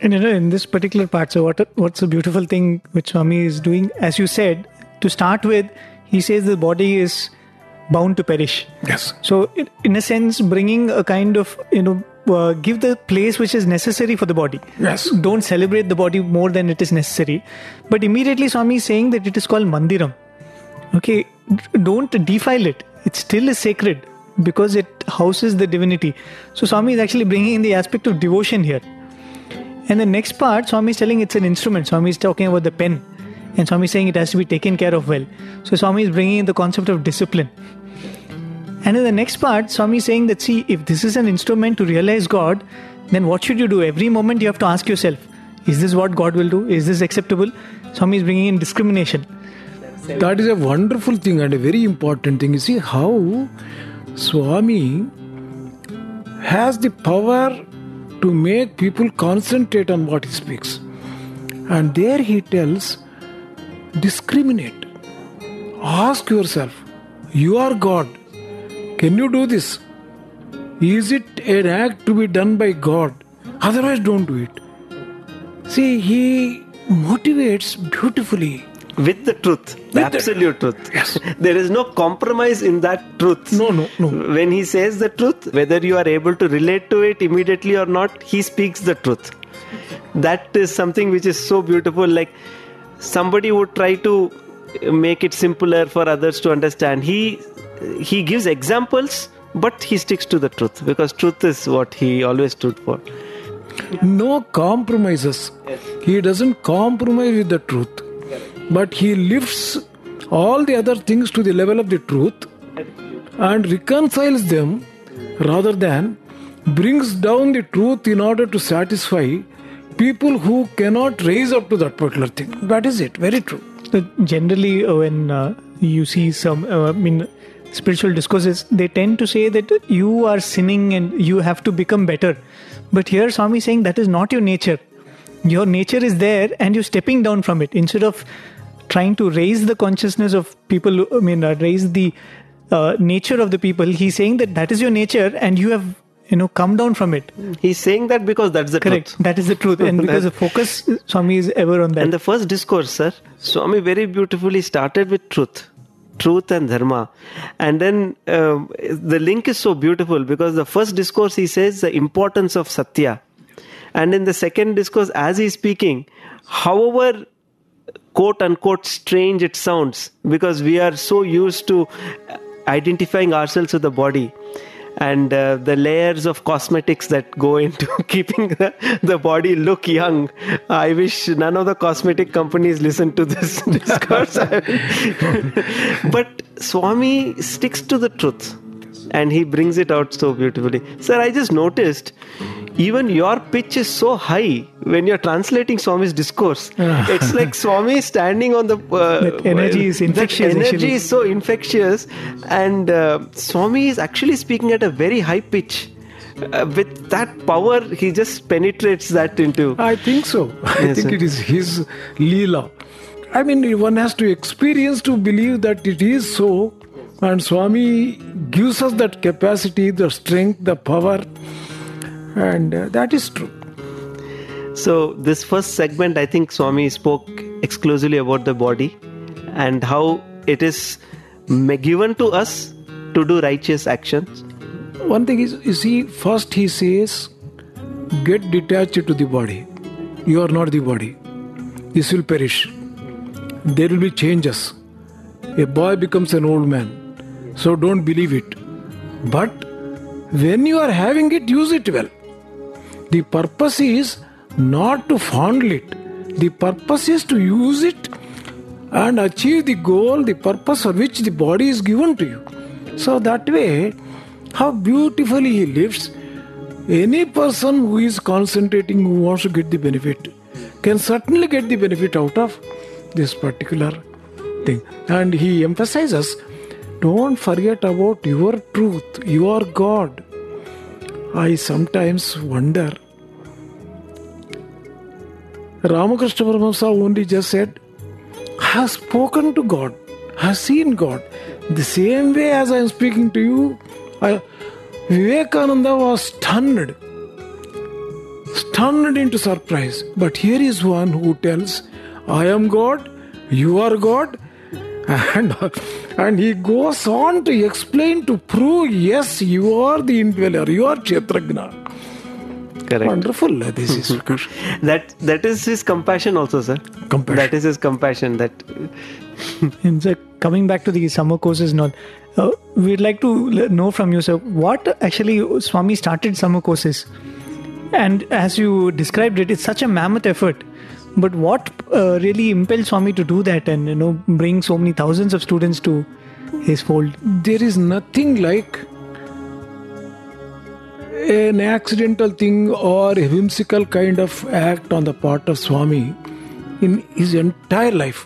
And you know, in this particular part, so what what's a beautiful thing which Swami is doing? As you said, to start with, he says the body is bound to perish. Yes. So, in- in a sense, bringing a kind of you know, uh, give the place which is necessary for the body. Yes. Don't celebrate the body more than it is necessary. But immediately, Swami is saying that it is called mandiram. Okay, don't defile it. It still is sacred because it houses the divinity. So, Swami is actually bringing in the aspect of devotion here. And the next part, Swami is telling it's an instrument. Swami is talking about the pen. And Swami is saying it has to be taken care of well. So Swami is bringing in the concept of discipline. And in the next part, Swami is saying that see, if this is an instrument to realize God, then what should you do? Every moment you have to ask yourself, is this what God will do? Is this acceptable? Swami is bringing in discrimination. That is a wonderful thing and a very important thing. You see how Swami has the power to make people concentrate on what he speaks. And there he tells discriminate. Ask yourself, you are God. Can you do this? Is it an act to be done by God? Otherwise, don't do it. See, he motivates beautifully. with the truth, the the- absolute truth. Yes. there is no compromise in that truth. No, no, no. When he says the truth, whether you are able to relate to it immediately or not, he speaks the truth. That is something which is so beautiful. Like somebody would try to make it simpler for others to understand. He he gives examples, but he sticks to the truth because truth is what he always stood for. no compromises. He doesn't compromise with the truth, but he lifts all the other things to the level of the truth and reconciles them rather than brings down the truth in order to satisfy people who cannot raise up to that particular thing. That is it. Very true. So generally, uh, when uh, you see some, uh, I mean, spiritual discourses, they tend to say that you are sinning and you have to become better. But here, Swami is saying that is not your nature. Your nature is there, and you're stepping down from it instead of trying to raise the consciousness of people. I mean, uh, raise the uh, nature of the people. He's saying that that is your nature, and you have, you know, come down from it. He's saying that because that's the Correct. truth. That is the truth, and because the focus, Swami is ever on that. And the first discourse, sir, Swami very beautifully started with truth, truth and dharma. And then um, the link is so beautiful because the first discourse he says the importance of satya. And in the second discourse, as he's speaking, however quote unquote strange it sounds, because we are so used to identifying ourselves with the body and uh, the layers of cosmetics that go into keeping the, the body look young. I wish none of the cosmetic companies listen to this discourse. but Swami sticks to the truth and he brings it out so beautifully. Sir, I just noticed even your pitch is so high when you're translating Swami's discourse. it's like Swami standing on the. Uh, That energy is infectious, energy actually. is so infectious, and uh, Swami is actually speaking at a very high pitch. Uh, with that power, he just penetrates that into. I think so. I Yes, think sir. it is his Leela. I mean, one has to experience to believe that it is so. And Swami gives us that capacity, the strength, the power. And uh, that is true. So, this first segment, I think Swami spoke exclusively about the body and how it is given to us to do righteous actions. One thing is, you see, first he says, get detached to the body. You are not the body. This will perish. There will be changes. A boy becomes an old man. So don't believe it. But when you are having it, use it well. The purpose is not to fondle it. The purpose is to use it and achieve the goal, the purpose for which the body is given to you. So that way, how beautifully he lives. Any person who is concentrating, who wants to get the benefit, can certainly get the benefit out of this particular thing. And he emphasizes don't forget about your truth, your God. I sometimes wonder. Ramakrishna Paramahamsa only just said, have spoken to God, have seen God. The same way as I am speaking to you, I, Vivekananda was stunned. stunned into surprise. But here is one who tells, I am God, you are God. And, and he goes on to explain to prove, yes, you are the indweller, you are Kshetragna. Correct. Wonderful. uh, This is That that is his compassion also, sir. Compassion. That is his compassion. That And so coming back to the summer courses, now, uh, we'd like to know from you, sir, what actually Swami started summer courses, and as you described it, it's such a mammoth effort. But what uh, really impelled Swami to do that, and you know, bring so many thousands of students to his fold? there is nothing like an accidental thing or a whimsical kind of act on the part of Swami in his entire life.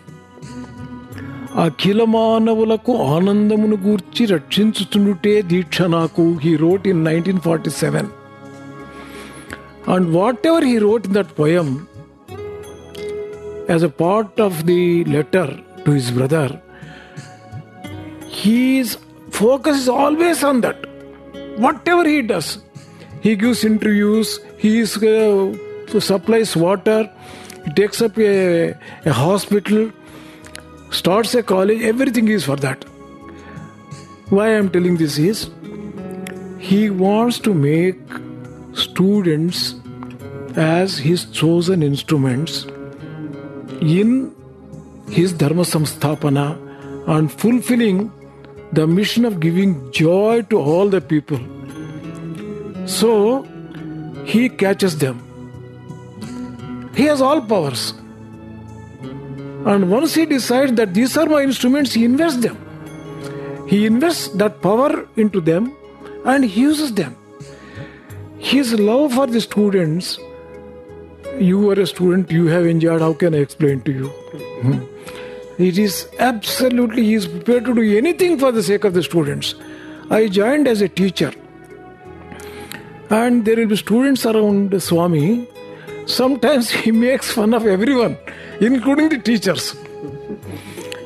అఖిల మానవులకు ఆనందమును గూర్చి రక్షించుచునుటే దీక్ష నాకు he wrote in nineteen forty seven and whatever he wrote in that poem as a part of the letter to his brother his focus is always on that. Whatever he does, he gives interviews, he is, uh, supplies water, he takes up a, a hospital, starts a college, everything is for that. Why I am telling this is he wants to make students as his chosen instruments in his dharma samsthapana and fulfilling the mission of giving joy to all the people. So he catches them. He has all powers. And once he decides that these are my instruments, he invests them. He invests that power into them and he uses them. His love for the students, you were a student, you have enjoyed, how can I explain to you? Hmm. It is absolutely, he is prepared to do anything for the sake of the students. I joined as a teacher, and there will be students around Swami. Sometimes he makes fun of everyone, including the teachers.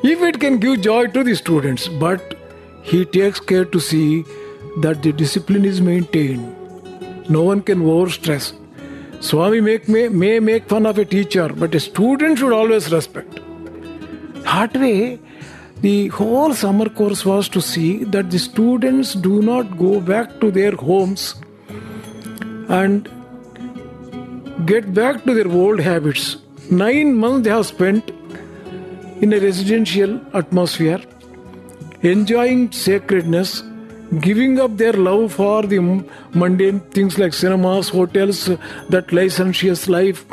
If it can give joy to the students, but he takes care to see that the discipline is maintained. No one can over stress. Swami make, may, may make fun of a teacher, but a student should always respect. That way, the whole summer course was to see that the students do not go back to their homes and get back to their old habits. Nine months they have spent in a residential atmosphere, enjoying sacredness, giving up their love for the mundane things like cinemas, hotels, that licentious life,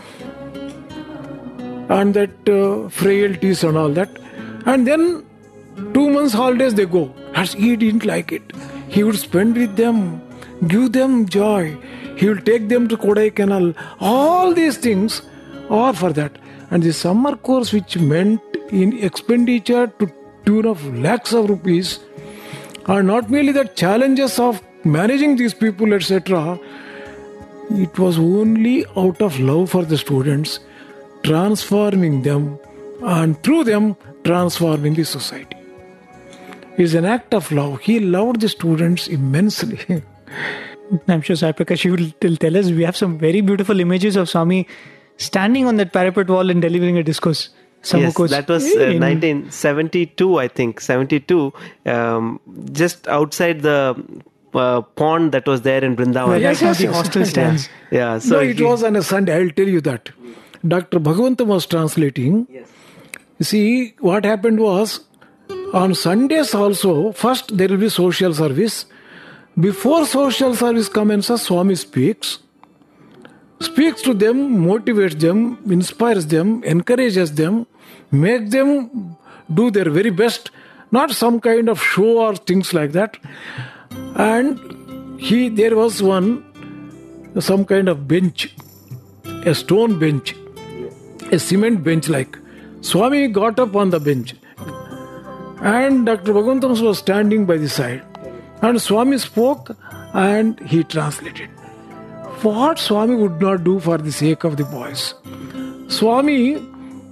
and that uh, frailties and all that. And then two months holidays they go. As he didn't like it. He would spend with them, give them joy. He will take them to Kodaikanal. All these things are for that. And the summer course, which meant in expenditure to tune of lakhs of rupees, are not merely the challenges of managing these people, etc. It was only out of love for the students, transforming them, and through them, transforming the society. It's an act of love. He loved the students immensely. I'm sure Sai Prakash, you will will tell us. We have some very beautiful images of Swami standing on that parapet wall and delivering a discourse. Summer yes, that was uh, 1972, I think. 72, um, just outside the uh, pond that was there in Vrindavan. Where Yes, yes, the yes. hostel stands. Yeah, so no, it he- was on a Sunday. I'll tell you that. Dr. Bhagavantam was translating. Yes. You see, what happened was on Sundays also, first there will be social service. Before social service commences, Swami speaks. Speaks to them, motivates them, inspires them, encourages them, makes them do their very best, not some kind of show or things like that. And he there was one some kind of bench, a stone bench, a cement bench like. Swami got up on the bench and Dr. Bhagavantams was standing by the side. And Swami spoke and he translated. What Swami would not do for the sake of the boys. Swami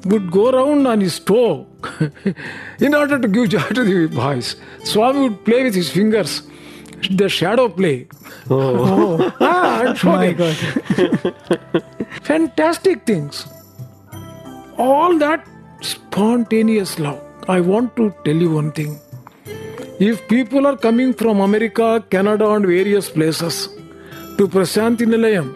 would go around on his toe in order to give joy to the boys. Swami would play with his fingers, the shadow play. Oh, Ah, and show my them. God. fantastic things. All that spontaneous love. I want to tell you one thing. If people are coming from America, Canada, and various places to Prasanthi Nilayam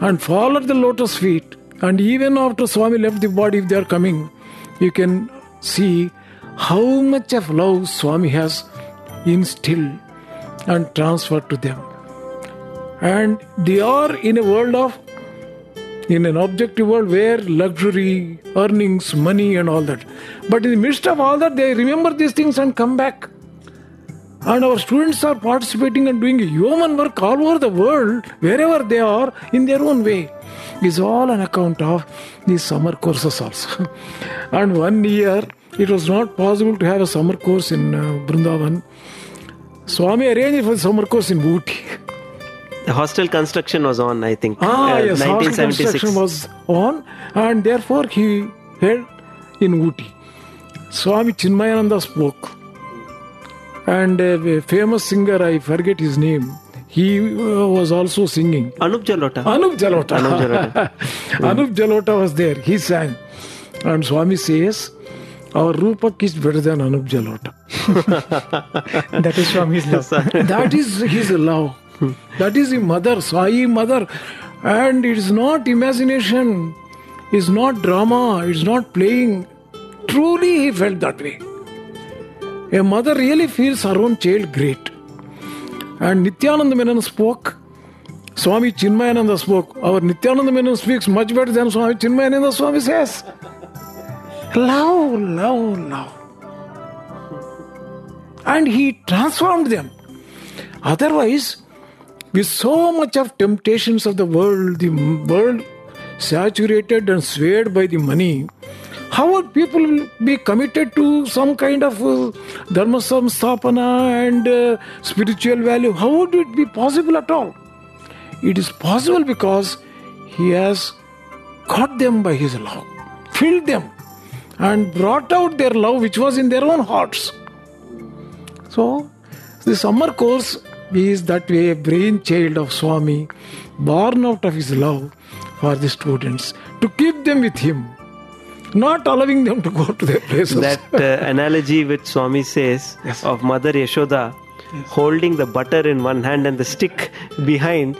and fall at the lotus feet, and even after Swami left the body, if they are coming, you can see how much of love Swami has instilled and transferred to them. And they are in a world of in an objective world where luxury, earnings, money, and all that. But in the midst of all that, they remember these things and come back. And our students are participating and doing human work all over the world, wherever they are, in their own way. Is all on account of these summer courses also. and one year, it was not possible to have a summer course in uh, Brindavan. Swami arranged for the summer course in Ooty. The hostel construction was on, I think. Ah, uh, yes, 1976. construction was on, and therefore he held in Ooty. Swami Chinmayananda spoke, and a famous singer, I forget his name, he uh, was also singing. Anup Jalota. Anup Jalota. Anup Jalota. Anup Jalota was there. He sang, and Swami says, "Our Rupak is better than Anup Jalota." That is Swami's love. that is his love. That is his mother, Sai mother. And it's not imagination, it's not drama, it's not playing. Truly, he felt that way. A mother really feels her own child great. And Nityananda Menon spoke, Swami Chinmayananda spoke. Our Nityananda Menon speaks much better than Swami Chinmayananda Swami says. Love, love, love. And he transformed them. Otherwise, with so much of temptations of the world, the world saturated and swayed by the money, how would people be committed to some kind of uh, dharma samstapana and uh, spiritual value? How would it be possible at all? It is possible because he has caught them by his love, filled them, and brought out their love which was in their own hearts. So, the summer course is that way a brainchild of Swami, born out of his love for the students, to keep them with him, not allowing them to go to their places. that uh, analogy which Swami says Yes. of Mother Yashoda holding the butter in one hand and the stick behind.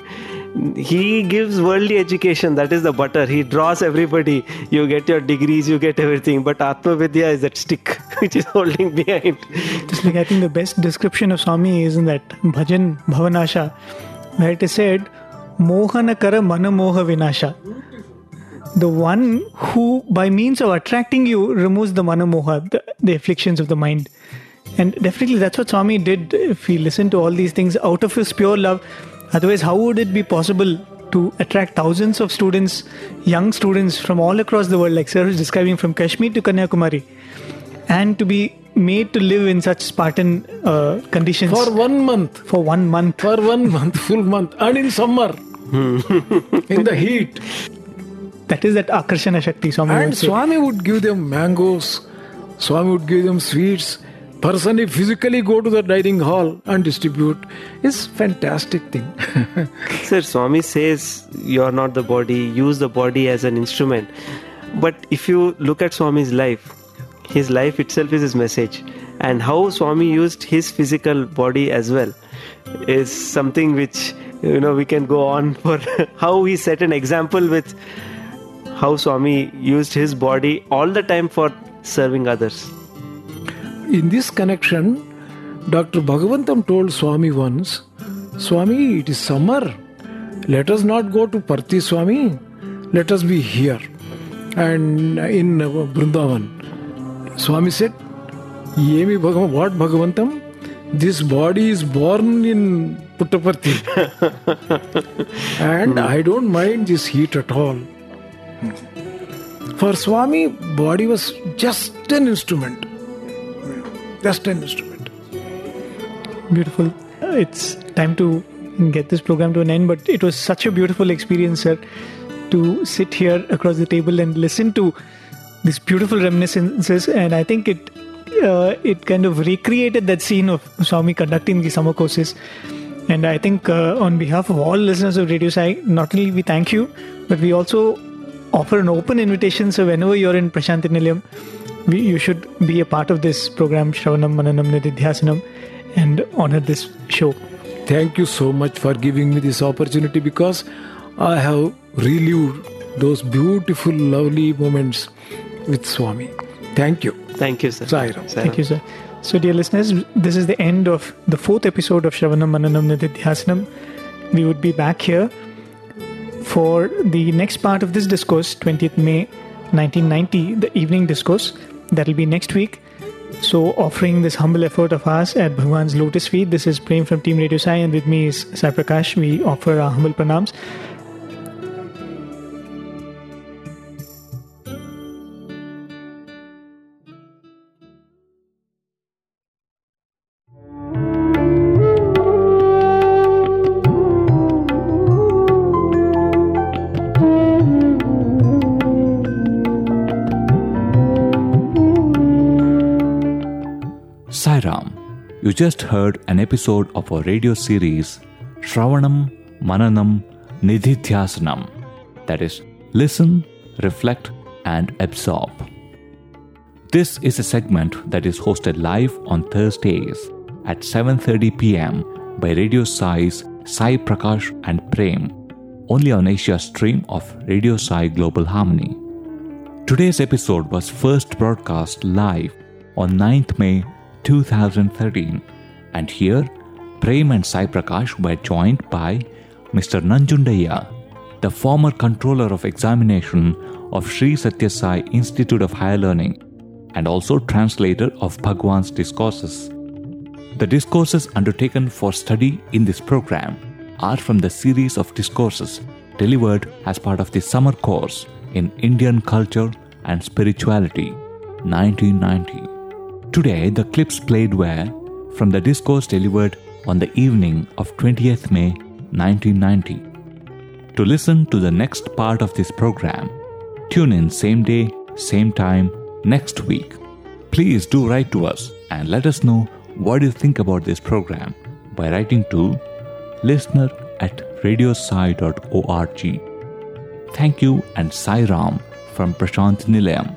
He gives worldly education, that is the butter. He draws everybody. You get your degrees, you get everything. But Atma Vidya is that stick which is holding behind. Just like I think the best description of Swami is in that Bhajan Bhavanasha, where it is said, Mohana Kara Mana Moha Vinasha. The one who, by means of attracting you, removes the Mana Moha, the, the afflictions of the mind. And definitely that's what Swami did if he listened to all these things out of his pure love. Otherwise, how would it be possible to attract thousands of students, young students from all across the world, like Sir was describing from Kashmir to Kanyakumari, and to be made to live in such Spartan uh, conditions for one month, for one month? for one month, full month, and in summer, in the heat. That is that Akarshana Shakti, Swami And would say. Swami would give them mangoes, Swami would give them sweets. Personally, physically go to the dining hall and distribute. It's fantastic thing. Sir, Swami says you are not the body, use the body as an instrument. But if you look at Swami's life, his life itself is his message. And how Swami used his physical body as well is something which you know we can go on for how he set an example with how Swami used his body all the time for serving others. In this connection, Dr. Bhagavantam told Swami once, Swami, it is summer. Let us not go to Parthi Swami. Let us be here. And in Vrindavan, Swami said, Yemi Bhagavan, what Bhagavantam? This body is born in Puttaparthi. and hmm. I don't mind this heat at all. For Swami, body was just an instrument. Just an instrument. Beautiful. Uh, It's time to get this program to an end, but it was such a beautiful experience, sir, to sit here across the table and listen to these beautiful reminiscences. And I think it uh, it kind of recreated that scene of Swami conducting the summer courses. And I think uh, on behalf of all listeners of Radio Sai, not only we thank you, but we also offer an open invitation. So whenever you're in Prashanti Nilayam, we, you should be a part of this program, Shravanam Mananam Nididhyasanam, and honor this show. Thank you so much for giving me this opportunity because I have relived those beautiful, lovely moments with Swami. Thank you. Thank you, sir. Sairam. Thank you, sir. So, dear listeners, this is the end of the fourth episode of Shravanam Mananam Nididhyasanam. We would be back here for the next part of this discourse, 20th May 1990, the evening discourse. That'll be next week. So, offering this humble effort of ours at Bhagwan's Lotus Feet, this is Prem from Team Radio Sai, and with me is Sai Prakash. We offer our humble pranams. You just heard an episode of our radio series Shravanam Mananam Nididhyasanam. That is, listen, reflect, and absorb. This is a segment that is hosted live on Thursdays at 7:30 p.m. by Radio Sai's Sai Prakash and Prem, only on Asia stream of Radio Sai Global Harmony. Today's episode was first broadcast live on 9th May 2013, and here Prem and Sai Prakash were joined by Mr. Nanjundaiah, the former controller of examination of Sri Sathya Sai Institute of Higher Learning and also translator of Bhagwan's discourses. The discourses undertaken for study in this program are from the series of discourses delivered as part of the summer course in Indian Culture and Spirituality 1990. Today, the clips played were from the discourse delivered on the evening of 20th May 1990. To listen to the next part of this program, tune in same day, same time next week. Please do write to us and let us know what you think about this program by writing to listener at radiosai.org. Thank you and Sai Ram from Prashant Nilayam.